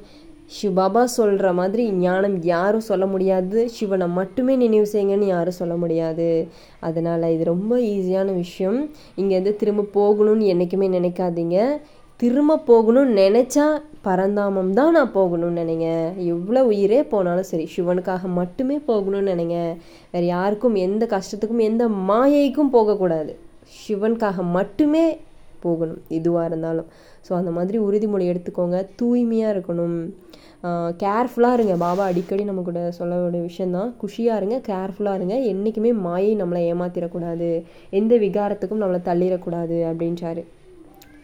சிவபாபா சொல்கிற மாதிரி ஞானம் யாரும் சொல்ல முடியாது. சிவனை மட்டுமே நினைவு செய்யுங்கன்னு யாரும் சொல்ல முடியாது. அதனால் இது ரொம்ப ஈஸியான விஷயம். இங்கேருந்து திரும்ப போகணும்னு என்றைக்குமே நினைக்காதீங்க. திரும்ப போகணும்னு நினச்சா பரந்தாமம் தான் நான் போகணும்னு நினைங்க. எவ்வளோ உயிரே போனாலும் சரி சிவனுக்காக மட்டுமே போகணும்னு நினைங்க. வேறு யாருக்கும் எந்த கஷ்டத்துக்கும் எந்த மாயைக்கும் போகக்கூடாது. சிவனுக்காக மட்டுமே போகணும் எதுவாக இருந்தாலும். ஸோ அந்த மாதிரி உறுதிமொழி எடுத்துக்கோங்க. தூய்மையாக இருக்கணும். கேர்ஃபுல்லாக இருங்க. பாபா அடிக்கடி நம்ம கூட சொல்ல வேண்டிய விஷயந்தான் குஷியாக இருங்க கேர்ஃபுல்லாக இருங்க. என்றைக்குமே மாயை நம்மளை ஏமாத்திடக்கூடாது எந்த விகாரத்துக்கும் நம்மளை தள்ளிடக்கூடாது அப்படின்றாரு.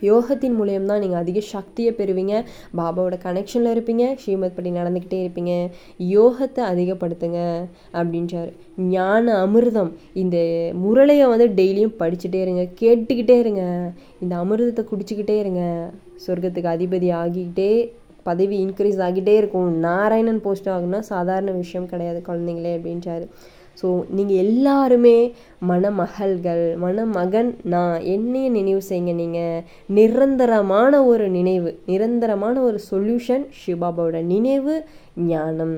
யோகத்தின் மூலியம்தான் நீங்கள் அதிக சக்தியை பெறுவீங்க பாபாவோட கனெக்ஷனில் இருப்பீங்க ஸ்ரீமத் படி நடந்துக்கிட்டே இருப்பீங்க. யோகத்தை அதிகப்படுத்துங்க அப்படின்றார். ஞான அமிர்தம் இந்த முரளையை வந்து டெய்லியும் படிச்சுட்டே இருங்க கேட்டுக்கிட்டே இருங்க. இந்த அமிர்தத்தை குடிச்சிக்கிட்டே இருங்க. சொர்க்கத்துக்கு அதிபதி ஆகிக்கிட்டே பதவி இன்க்ரீஸ் ஆகிட்டே இருக்கும். நாராயணன் போஸ்ட் ஆகுனா சாதாரண விஷயம் கிடையாது குழந்தைங்களே அப்படின்றாரு. ஸோ நீங்கள் எல்லாருமே மணமகள்கள் மணமகன் நான் என்னைய நினைவு செய்யுங்க. நீங்கள் நிரந்தரமான ஒரு நினைவு நிரந்தரமான ஒரு சொல்யூஷன் சிவபாபாவோட நினைவு ஞானம்.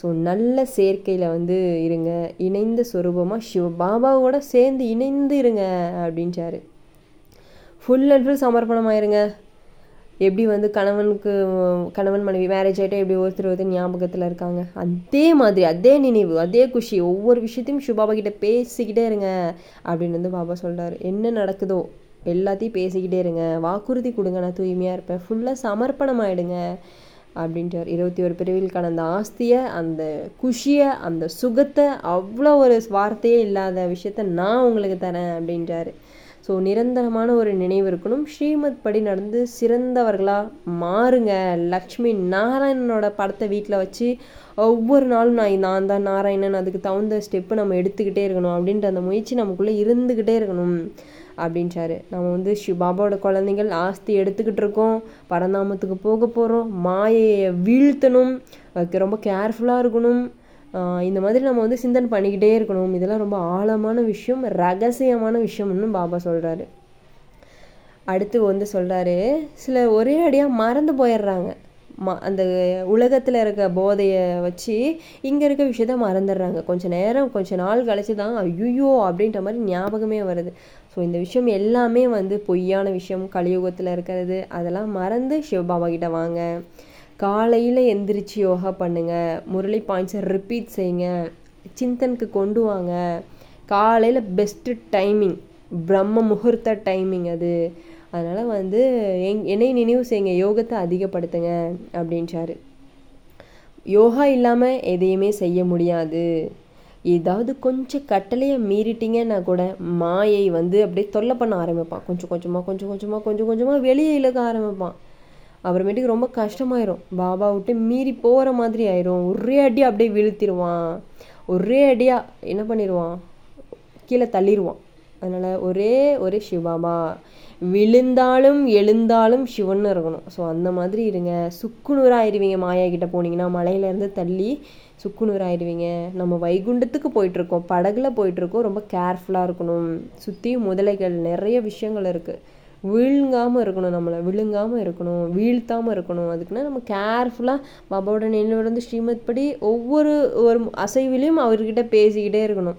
ஸோ நல்ல சேர்க்கையில் வந்து இருங்க. இணைந்த சொரூபமாக சிவபாபாவோட சேர்ந்து இணைந்து இருங்க அப்படின்றாரு ஃபுல் அண்ட் ஃபுல் சமர்ப்பணமாயிருங்க. எப்படி வந்து கணவனுக்கு கணவன் மனைவி மேரேஜ் ஆகிட்டா எப்படி ஒருத்தர் ஒருத்தர் ஞாபகத்தில் இருக்காங்க? அதே மாதிரி அதே நினைவு அதே குஷி ஒவ்வொரு விஷயத்தையும் சுபாபா கிட்டே பேசிக்கிட்டே இருங்க அப்படின்னு வந்து பாபா சொல்கிறார் என்ன நடக்குதோ எல்லாத்தையும் பேசிக்கிட்டே இருங்க. வாக்குறுதி கொடுங்க நான் தூய்மையாக இருப்பேன். ஃபுல்லாக சமர்ப்பணம் ஆகிடுங்க அப்படின்றார். இருபத்தி ஒரு பிரிவில் அந்த ஆஸ்தியை அந்த குஷியை அந்த சுகத்தை அவ்வளோ ஒரு வார்த்தையே இல்லாத விஷயத்த நான் உங்களுக்கு தரேன் அப்படின்றாரு. ஸோ நிரந்தரமான ஒரு நினைவு இருக்கணும். ஸ்ரீமத் படி நடந்து சிறந்தவர்களாக மாறுங்க. லக்ஷ்மி நாராயணனோட படத்தை வீட்டில் வச்சு ஒவ்வொரு நாளும் நான் நான் தான் நாராயணன் அதுக்கு தகுந்த ஸ்டெப்பு நம்ம எடுத்துக்கிட்டே இருக்கணும். அப்படின்ற அந்த முயற்சி நமக்குள்ளே இருந்துக்கிட்டே இருக்கணும் அப்படின்றாரு. நம்ம வந்து பாபாவோட குழந்தைகள் ஆஸ்தி எடுத்துக்கிட்டு இருக்கோம். பரந்தாமத்துக்கு போக போகிறோம் மாயையை வீழ்த்தணும். அதுக்கு ரொம்ப கேர்ஃபுல்லாக இருக்கணும். இந்த மாதிரி நம்ம வந்து சிந்தனை பண்ணிக்கிட்டே இருக்கணும். இதெல்லாம் ரொம்ப ஆழமான விஷயம் ரகசியமான விஷயம்னு பாபா சொல்கிறாரு அடுத்து வந்து சொல்கிறாரு சில ஒரே அடியாக மறந்து போயிடுறாங்க. ம அந்த உலகத்தில் இருக்க போதையை வச்சு இங்கே இருக்க விஷயத்த மறந்துடுறாங்க. கொஞ்சம் நேரம் கொஞ்சம் நாள் கழிச்சு தான் ஐயோ அப்படின்ற மாதிரி ஞாபகமே வருது. ஸோ இந்த விஷயம் எல்லாமே வந்து பொய்யான விஷயம் கலியுகத்தில் இருக்கிறது. அதெல்லாம் மறந்து சிவபாபா கிட்ட வாங்க. காலையில் எந்திரிச்சு யோகா பண்ணுங்கள் முரளி பாயிண்ட்ஸை ரிப்பீட் செய்யுங்க சிந்தனுக்கு கொண்டு வாங்க. காலையில் பெஸ்ட்டு டைமிங் பிரம்ம முகூர்த்த டைமிங் அது. அதனால் வந்து எங் என்னை நினைவு செய்யுங்க. யோகத்தை அதிகப்படுத்துங்க அப்படின்றாரு. யோகா இல்லாமல் எதையுமே செய்ய முடியாது. ஏதாவது கொஞ்சம் கட்டளையை மீறிட்டீங்கன்னா கூட மாயை வந்து அப்படியே தொல்லை பண்ண ஆரம்பிப்பான். கொஞ்சம் கொஞ்சமாக கொஞ்சம் கொஞ்சமாக கொஞ்சம் கொஞ்சமாக வெளியே இழுக்க ஆரம்பிப்பான். அப்புறமேட்டுக்கு ரொம்ப கஷ்டமாயிரும். பாபா விட்டு மீறி போகிற மாதிரி ஆயிரும். ஒரே அடி அப்படியே வீழ்த்திடுவான் ஒரே அடியாக என்ன பண்ணிடுவான் கீழே தள்ளிடுவான் அதனால் ஒரே ஒரே சிவபாபா விழுந்தாலும் எழுந்தாலும் சிவன்னு இருக்கணும். ஸோ அந்த மாதிரி இருங்க. சுக்குநூறாயிருவீங்க மாயா கிட்ட போனீங்கன்னா மலையிலேருந்து தள்ளி சுக்குநூறாயிருவீங்க. நம்ம வைகுண்டத்துக்கு போயிட்டுருக்கோம். படகுல போயிட்டுருக்கோம். ரொம்ப கேர்ஃபுல்லாக இருக்கணும். சுற்றியும் முதலைகள் நிறைய விஷயங்கள் இருக்குது விழுங்காமல் இருக்கணும் நம்மளை விழுங்காமல் இருக்கணும் வீழ்த்தாமல் இருக்கணும். அதுக்குன்னா நம்ம கேர்ஃபுல்லாக பாபாவோட நினைவில் ஸ்ரீமத் படி ஒவ்வொரு ஒரு அசைவிலையும் அவர்கிட்ட பேசிக்கிட்டே இருக்கணும்.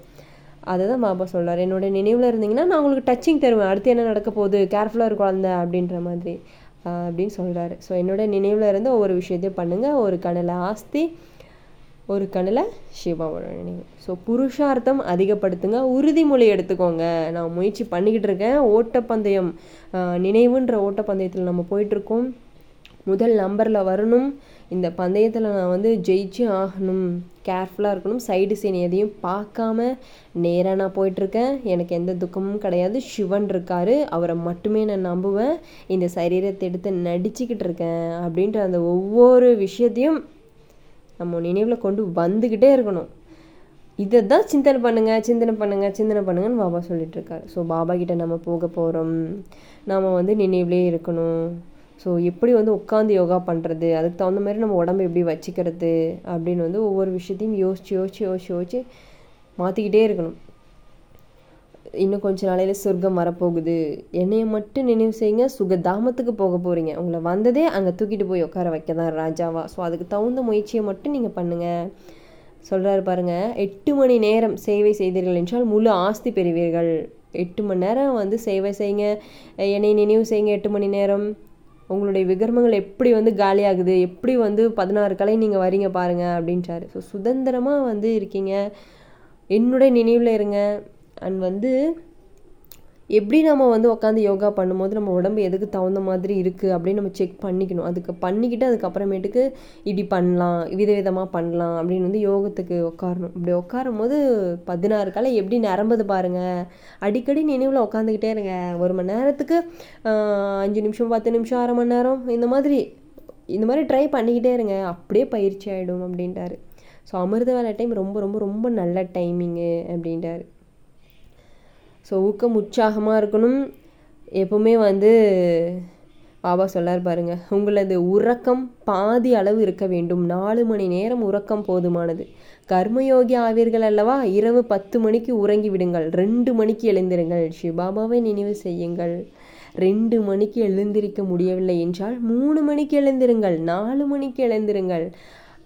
அதை தான் பாபா சொல்கிறார் என்னோட நினைவில் இருந்தீங்கன்னா நான் உங்களுக்கு டச்சிங் தருவேன். அடுத்து என்ன நடக்க போகுது? கேர்ஃபுல்லாக இருக்கும் அந்த அப்படின்ற மாதிரி அப்படின்னு சொல்கிறாரு ஸோ என்னோட நினைவில் இருந்து ஒவ்வொரு விஷயத்தையும் பண்ணுங்கள் ஒரு கண்ணில் ஆஸ்தி ஒரு கண்ணில் சிவாவோட நினைவு. ஸோ புருஷார்த்தம் அதிகப்படுத்துங்க. உறுதிமொழி எடுத்துக்கோங்க. நான் முயற்சி பண்ணிக்கிட்டு இருக்கேன். ஓட்டப்பந்தயம் நினைவுன்ற ஓட்டப்பந்தயத்தில் நம்ம போயிட்டுருக்கோம். முதல் நம்பரில் வரணும். இந்த பந்தயத்தில் நான் வந்து ஜெயிச்சு ஆகணும். கேர்ஃபுல்லாக இருக்கணும். சைடு சீன் எதையும் பார்க்காம நேராக நான் போயிட்டுருக்கேன். எனக்கு எந்த துக்கமும் கிடையாது. சிவன் இருக்கார். அவரை மட்டுமே நான் நம்புவேன். இந்த சரீரத்தை எடுத்து நடிச்சுக்கிட்டு இருக்கேன். அப்படின்ற அந்த ஒவ்வொரு விஷயத்தையும் நம்ம நினைவில் கொண்டு வந்துக்கிட்டே இருக்கணும். இதை தான் சிந்தனை பண்ணுங்கள் சிந்தனை பண்ணுங்கள் சிந்தனை பண்ணுங்கன்னு பாபா சொல்லிட்டு இருக்காரு. ஸோ பாபா கிட்டே நம்ம போக போகிறோம் நாம் வந்து நினைவுலே இருக்கணும். ஸோ எப்படி வந்து உட்காந்து யோகா பண்ணுறது அதுக்கு தகுந்த மாதிரி நம்ம உடம்பு எப்படி வச்சுக்கிறது? அப்படின்னு வந்து ஒவ்வொரு விஷயத்தையும் யோசிச்சு யோசிச்சு யோசிச்சு யோசிச்சு மாற்றிக்கிட்டே இருக்கணும். இன்னும் கொஞ்ச நாளையில் சொர்க்கம் வரப்போகுது. என்னைய மட்டும் நினைவு செய்யுங்க சுகதாமத்துக்கு போக போகிறீங்க உங்களை வந்ததே அங்கே தூக்கிட்டு போய் உட்கார வைக்க தான் ராஜாவா. ஸோ அதுக்கு தகுந்த முயற்சியை மட்டும் நீங்கள் பண்ணுங்கள் சொல்கிறாரு பாருங்கள் எட்டு மணி நேரம் சேவை செய்தீர்கள் என்றால் முழு ஆஸ்தி பெறுவீர்கள். எட்டு மணி நேரம் வந்து சேவை செய்யுங்க. என்னை நினைவு செய்யுங்க எட்டு மணி நேரம். உங்களுடைய விகர்மங்கள் எப்படி வந்து காலியாகுது எப்படி வந்து பதினாறு கலை நீங்கள் வரீங்க பாருங்கள் அப்படின்றாரு. ஸோ சுதந்திரமாக வந்து இருக்கீங்க. என்னுடைய நினைவில் இருங்க. அண்ட் வந்து எப்படி நம்ம வந்து உட்காந்து யோகா பண்ணும்போது நம்ம உடம்பு எதுக்கு தகுந்த மாதிரி இருக்குது அப்படின்னு நம்ம செக் பண்ணிக்கணும். அதுக்கு பண்ணிக்கிட்டு அதுக்கப்புறமேட்டுக்கு இப்படி பண்ணலாம் விதவிதமாக பண்ணலாம் அப்படின்னு வந்து யோகத்துக்கு உட்காரணும் இப்படி உட்காரும் போது பதினாறு காலை எப்படி நிரம்புது பாருங்கள் அடிக்கடி நினைவில் உட்காந்துக்கிட்டே இருங்க. ஒரு மணி நேரத்துக்கு அஞ்சு நிமிஷம் பத்து நிமிஷம் அரை மணி நேரம் இந்த மாதிரி இந்த மாதிரி ட்ரை பண்ணிக்கிட்டே இருங்க. அப்படியே பயிற்சி ஆகிடும் அப்படின்ட்டாரு. ஸோ அமிர்த வேலை டைம் ரொம்ப ரொம்ப ரொம்ப நல்ல டைமிங்கு அப்படின்ட்டாரு. ஸோ ஊக்கம் உற்சாகமாக இருக்கணும். எப்பவுமே வந்து பாபா சொல்லார் பாருங்க உங்களது உறக்கம் பாதி அளவு இருக்க வேண்டும். நாலு மணி நேரம் உறக்கம் போதுமானது. கர்மயோகி ஆவீர்கள் அல்லவா? இரவு பத்து மணிக்கு உறங்கி விடுங்கள். ரெண்டு மணிக்கு எழுந்திருங்கள். சிவபாபாவை நினைவு செய்யுங்கள். ரெண்டு மணிக்கு எழுந்திருக்க முடியவில்லை என்றால் மூணு மணிக்கு எழுந்திருங்கள். நாலு மணிக்கு எழுந்திருங்கள்.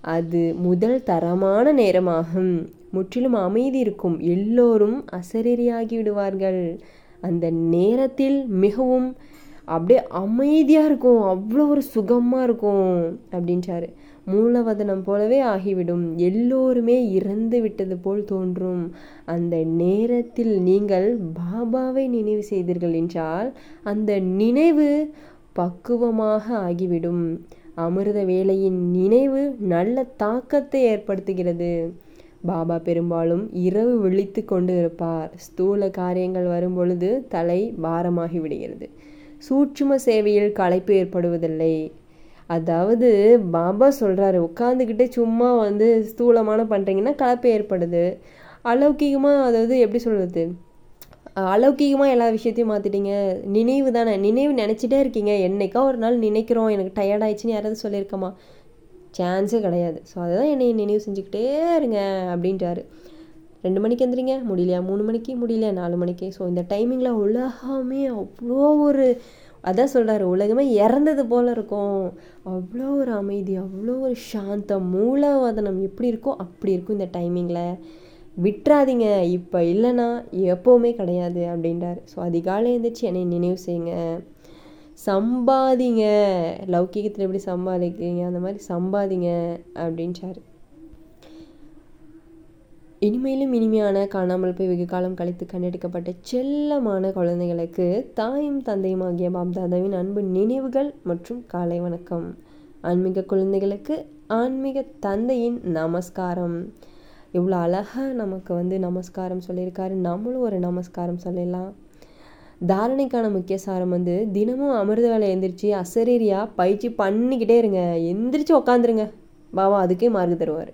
அது முதல் தரமான நேரமாகும். முற்றிலும் அமைதி இருக்கும். எல்லோரும் அசரீரியாகி விடுவார்கள். அந்த நேரத்தில் மிகவும் அப்படியே அமைதியாக இருக்கும். அவ்வளோ ஒரு சுகமாக இருக்கும் அப்படின்றாரு. மூலவதனம் போலவே ஆகிவிடும். எல்லோருமே இறந்து விட்டது போல் தோன்றும். அந்த நேரத்தில் நீங்கள் பாபாவை நினைவு செய்தீர்கள் என்றால் அந்த நினைவு பக்குவமாக ஆகிவிடும். அமிர்த வேலையின் நினைவு நல்ல தாக்கத்தை ஏற்படுத்துகிறது. பாபா பெரும்பாலும் இரவு விழித்து கொண்டு இருப்பார் ஸ்தூல காரியங்கள் வரும்பொழுது தலை பாரமாகி விடுகிறது. சூட்சும சேவையில் களைப்பு ஏற்படுவதில்லை. அதாவது பாபா சொல்கிறாரு உட்காந்துக்கிட்டே சும்மா வந்து ஸ்தூலமான பண்ணுறீங்கன்னா கலப்பு ஏற்படுது. அலௌகிகமாக அதாவது எப்படி சொல்கிறது அலௌகிகமாக எல்லா விஷயத்தையும் மாற்றிட்டீங்க நினைவு தானே? நினைவு நினச்சிட்டே இருக்கீங்க. என்னைக்கா ஒரு நாள் நினைக்கிறோம். எனக்கு டயர்டாயிடுச்சுன்னு யாராவது சொல்லியிருக்கமா? சான்ஸே கிடையாது. ஸோ அதை தான் என்னை நினைவு செஞ்சுக்கிட்டே இருங்க அப்படின்ட்டாரு. ரெண்டு மணிக்கு எந்திரிங்க. முடியலையா? மூணு மணிக்கு? முடியலையா? நாலு மணிக்கு. ஸோ இந்த டைமிங்கில் உலகமே அவ்வளோ ஒரு அதான் சொல்கிறாரு உலகமே இறந்தது போல் இருக்கும். அவ்வளோ ஒரு அமைதி அவ்வளோ ஒரு சாந்தம் மூலவதனம் எப்படி இருக்கோ அப்படி இருக்கும் இந்த டைமிங்கில் விட்டுறாதீங்க. இப்போ இல்லைன்னா எப்போவுமே கிடையாது அப்படின்றாரு. ஸோ அதிகாலை எழுந்திரிச்சு என்னை நினைவு செய்யுங்க. சம்பாதிங்க. லௌகிகத்தில் எப்படி சம்பாதிக்கிறீங்க? அந்த மாதிரி சம்பாதிங்க அப்படின்றாரு இனிமையிலும் இனிமையான காணாமல் போய் வெகு காலம் கழித்து கண்டெடுக்கப்பட்ட செல்லமான குழந்தைகளுக்கு தாயும் தந்தையும் ஆகிய பாப்தாதாவின் அன்பு நினைவுகள் மற்றும் காலை வணக்கம். ஆன்மீக குழந்தைகளுக்கு ஆன்மீக தந்தையின் நமஸ்காரம். இவ்வளோ அழகாக நமக்கு வந்து நமஸ்காரம் சொல்லியிருக்காரு. நம்மளும் ஒரு நமஸ்காரம் சொல்லிடலாம். தாரணைக்கான முக்கிய சாரம் வந்து தினமும் அமிர்த வேலை எந்திரிச்சு அசரீரியாக பயிற்சி பண்ணிக்கிட்டே இருங்க. எந்திரிச்சு உக்காந்துருங்க. பாபா அதுக்கே மார்க் தருவார்.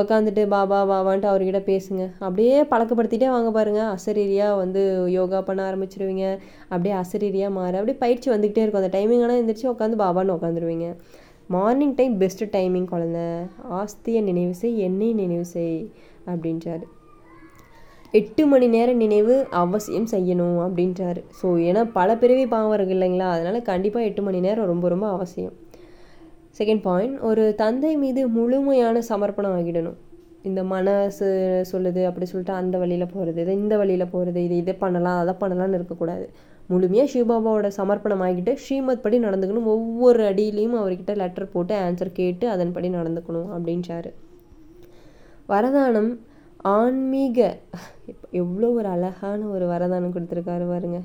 உக்காந்துட்டு பாபா பாபான்ட்டு அவர்கிட்ட பேசுங்க. அப்படியே பழக்கப்படுத்திட்டே வாங்க பாருங்கள் அசரீரியாக வந்து யோகா பண்ண ஆரம்பிச்சிருவீங்க. அப்படியே அசரீரியாக மாற அப்படியே பயிற்சி வந்துக்கிட்டே இருக்கும். அந்த டைமிங் ஆனால் எந்திரிச்சு உட்காந்து பாபான்னு உட்காந்துருவீங்க மார்னிங் டைம் பெஸ்ட்டு டைமிங் குழந்த. ஆஸ்தியை நினைவு செய் என்னை நினைவு செய் அப்படின்றாரு. எட்டு மணி நேர நினைவு அவசியம் செய்யணும் அப்படின்றாரு. ஸோ ஏன்னா பல பிறவி பாவம் இல்லைங்களா? அதனால் கண்டிப்பாக எட்டு மணி நேரம் ரொம்ப ரொம்ப அவசியம். செகண்ட் பாயிண்ட் ஒரு தந்தை மீது முழுமையான சமர்ப்பணம் ஆகிடணும் இந்த மனசு சொல்லுது அப்படி சொல்லிட்டு அந்த வழியில் போகிறது இது இந்த வழியில் போகிறது இது இதை பண்ணலாம் அதை பண்ணலாம்னு இருக்கக்கூடாது. முழுமையாக சிவபாபாவோட சமர்ப்பணம் ஆகிட்டு ஸ்ரீமத் படி நடந்துக்கணும். ஒவ்வொரு அடியிலையும் அவர்கிட்ட லெட்டர் போட்டு ஆன்சர் கேட்டு அதன்படி நடந்துக்கணும் அப்படின்றாரு. வரதானம் ஆன்மீக எவ்வளோ ஒரு அழகான ஒரு வரதானம் கொடுத்துருக்காரு பாருங்க.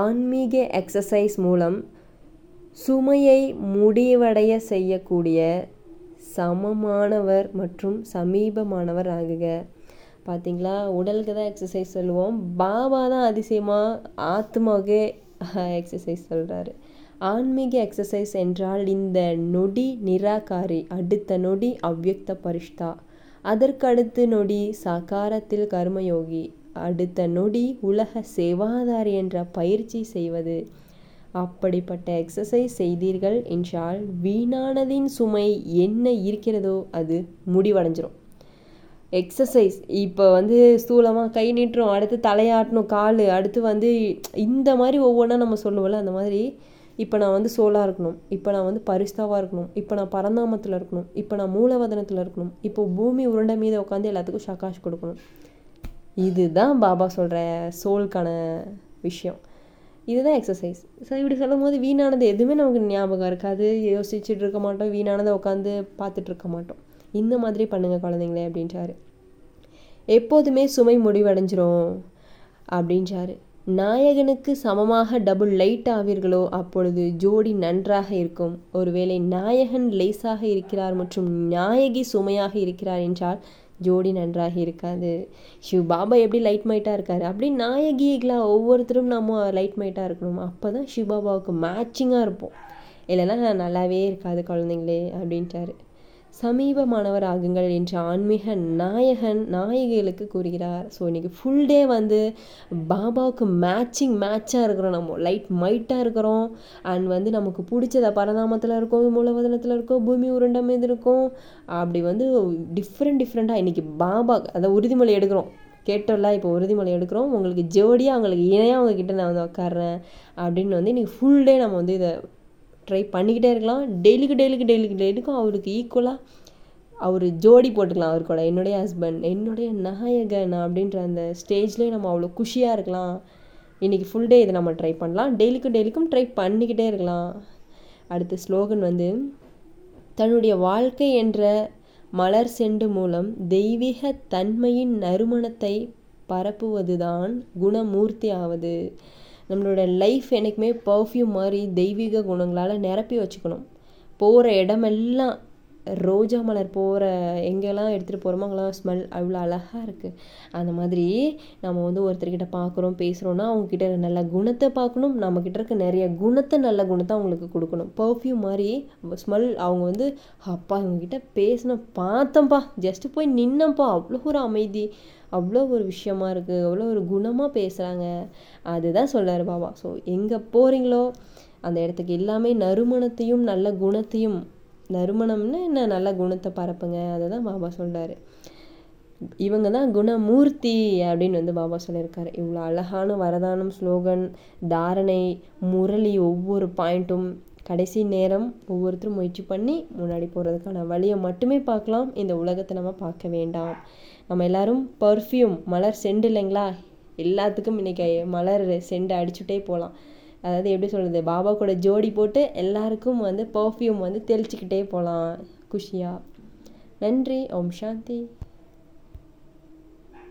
ஆன்மீக எக்ஸசைஸ் மூலம் சுமையை முடிவடைய செய்யக்கூடிய சமமானவர் மற்றும் சமீபமானவர் ஆகுக. பார்த்தீங்களா உடலுக்கு தான் எக்ஸசைஸ் சொல்லுவோம். பாபா தான் அதிசயமாக ஆத்மாவுக்கு எக்ஸசைஸ் சொல்கிறாரு ஆன்மீக எக்ஸசைஸ் என்றால் இந்த நொடி நிராகாரி அடுத்த நொடி அவ்யக்த பரிஷ்தா அதற்கடுத்து நொடி சாக்காரத்தில் கர்மயோகி அடுத்த நொடி உலக சேவாதார் என்ற பயிற்சி செய்வது. அப்படிப்பட்ட எக்ஸசைஸ் செய்தீர்கள் என்றால் வீணானதின் சுமை என்ன இருக்கிறதோ அது முடிவடைஞ்சிரும். எக்ஸசைஸ் இப்போ வந்து ஸ்தூலமாக கை நீட்டுறோம் அடுத்து தலையாட்டணும் கால் அடுத்து வந்து இந்த மாதிரி ஒவ்வொன்றா நம்ம சொல்லுவோம்ல அந்த மாதிரி இப்போ நான் வந்து சோலாக இருக்கணும். இப்போ நான் வந்து பரிஸ்தாவாக இருக்கணும். இப்போ நான் பரந்தாமத்தில் இருக்கணும். இப்போ நான் மூலவதனத்தில் இருக்கணும். இப்போ பூமி உருண்டை மீது உட்காந்து எல்லாத்துக்கும் சகாஷ் கொடுக்கணும். இதுதான் பாபா சொல்கிற சோலுக்கான விஷயம். இதுதான் எக்ஸசைஸ் ஸோ இப்படி சொல்லும் போது வீணானது எதுவுமே நமக்கு ஞாபகம் இருக்காது. யோசிச்சுட்டு இருக்க மாட்டோம். வீணானதை உட்காந்து பார்த்துட்டு இருக்க மாட்டோம். இந்த மாதிரி பண்ணுங்கள் குழந்தைங்களே அப்படின்றாரு. எப்போதுமே சுமை முடிவடைஞ்சிரும் அப்படின்றாரு. நாயகனுக்கு சமமாக டபுள் லைட் ஆவீர்களோ அப்பொழுது ஜோடி நன்றாக இருக்கும். ஒருவேளை நாயகன் லேசாக இருக்கிறார் மற்றும் நாயகி சுமையாக இருக்கிறார் என்றால் ஜோடி நன்றாக இருக்காது. ஷிவ் பாபா எப்படி லைட் மைட்டாக இருக்காரு? அப்படி நாயகிகளாக ஒவ்வொருத்தரும் நம்ம லைட் மைட்டாக இருக்கணும். அப்போ தான் ஷிவ் பாபாவுக்கு மேட்சிங்காக இருப்போம். இல்லைன்னா நல்லாவே இருக்காது குழந்தைங்களே அப்படின்ட்டாரு. சமீபமானவர் ஆகுங்கள் என்ற ஆன்மீக நாயகன் நாயகிகளுக்கு கூறுகிறார். ஸோ இன்றைக்கி ஃபுல் டே வந்து பாபாவுக்கு மேட்சிங் மேட்சாக இருக்கிறோம் நம்ம. லைட் மைட்டாக இருக்கிறோம். அண்ட் வந்து நமக்கு பிடிச்சத பரதாமத்தில் இருக்கோம் மூலவதனத்தில் இருக்கோம் பூமி உருண்டை மீது இருக்கும். அப்படி வந்து டிஃப்ரெண்ட் டிஃப்ரெண்ட்டாக இன்றைக்கி பாபா அதை உறுதிமொழி எடுக்கிறோம். கேட்டோம்ல இப்போ உறுதிமொழி எடுக்கிறோம். உங்களுக்கு ஜோடியாக அவங்களுக்கு இணையாக அவங்கக்கிட்ட நான் வந்து உட்காடுறேன் அப்படின்னு வந்து இன்றைக்கி ஃபுல் டே நம்ம வந்து இதை ட்ரை பண்ணிக்கிட்டே இருக்கலாம். டெய்லிக்கு டெய்லிக்கு டெய்லிக்கு டெய்லிக்கும் அவருக்கு ஈக்குவலாக அவர் ஜோடி போட்டுக்கலாம் அவர் கூட. என்னுடைய ஹஸ்பண்ட் என்னுடைய நாயகன் அப்படின்ற அந்த ஸ்டேஜ்லேயே நம்ம அவ்வளோ குஷியாக இருக்கலாம். இன்றைக்கி ஃபுல் டே இதை நம்ம ட்ரை பண்ணலாம். டெய்லிக்கும் டெய்லிக்கும் ட்ரை பண்ணிக்கிட்டே இருக்கலாம். அடுத்த ஸ்லோகன் வந்து தன்னுடைய வாழ்க்கை என்ற மலர் செண்டு மூலம் தெய்வீக தன்மையின் நறுமணத்தை பரப்புவதுதான் குணமூர்த்தி ஆவது நம்மளோட லைஃப் என்றைக்குமே பர்ஃப்யூம் மாதிரி தெய்வீக குணங்களால் நிரப்பி வச்சுக்கணும். போகிற இடமெல்லாம் ரோஜா மலர் போகிற எங்கெல்லாம் எடுத்துகிட்டு போகிறோமோ அங்கெல்லாம் ஸ்மெல் அவ்வளோ அழகாக இருக்குது அந்த மாதிரி நம்ம வந்து ஒருத்தர்கிட்ட பார்க்குறோம் பேசுகிறோன்னா அவங்கக்கிட்ட நல்ல குணத்தை பார்க்கணும் நம்மக்கிட்ட இருக்க நிறைய குணத்தை நல்ல குணத்தை அவங்களுக்கு கொடுக்கணும். பர்ஃப்யூம் மாதிரி ஸ்மெல் அவங்க வந்து அப்பா இவங்கக்கிட்ட பேசின பார்த்தோம்ப்பா ஜஸ்ட்டு போய் நின்னப்பா அவ்வளோ ஒரு அமைதி. அவ்வளோ ஒரு விஷயமா இருக்குது அவ்வளோ ஒரு குணமாக பேசுகிறாங்க அதுதான் சொல்கிறார் பாபா. ஸோ எங்கே போகிறீங்களோ அந்த இடத்துக்கு எல்லாமே நறுமணத்தையும் நல்ல குணத்தையும் நறுமணம்னு என்ன? நல்ல குணத்தை பரப்புங்க. அதை தான் பாபா சொல்கிறாரு இவங்க தான் குணமூர்த்தி அப்படின்னு வந்து பாபா சொல்லியிருக்காரு. இவ்வளோ அழகான வரதானம் ஸ்லோகன் தாரணை முரளி ஒவ்வொரு பாயிண்ட்டும் கடைசி நேரம் ஒவ்வொருத்தரும் முயற்சி பண்ணி முன்னாடி போகிறதுக்கான வழியை மட்டுமே பார்க்கலாம். இந்த உலகத்தை நம்ம பார்க்க வேண்டாம். நம்ம எல்லாரும் பர்ஃப்யூம் மலர் செண்டு இல்லைங்களா? எல்லாத்துக்கும் இன்றைக்கி மலர் செண்டு அடிச்சுட்டே போகலாம் அதாவது எப்படி சொல்கிறது பாபா கூட ஜோடி போட்டு எல்லாருக்கும் வந்து பர்ஃப்யூம் வந்து தெளிச்சிக்கிட்டே போகலாம் குஷியாக நன்றி. ஓம் சாந்தி.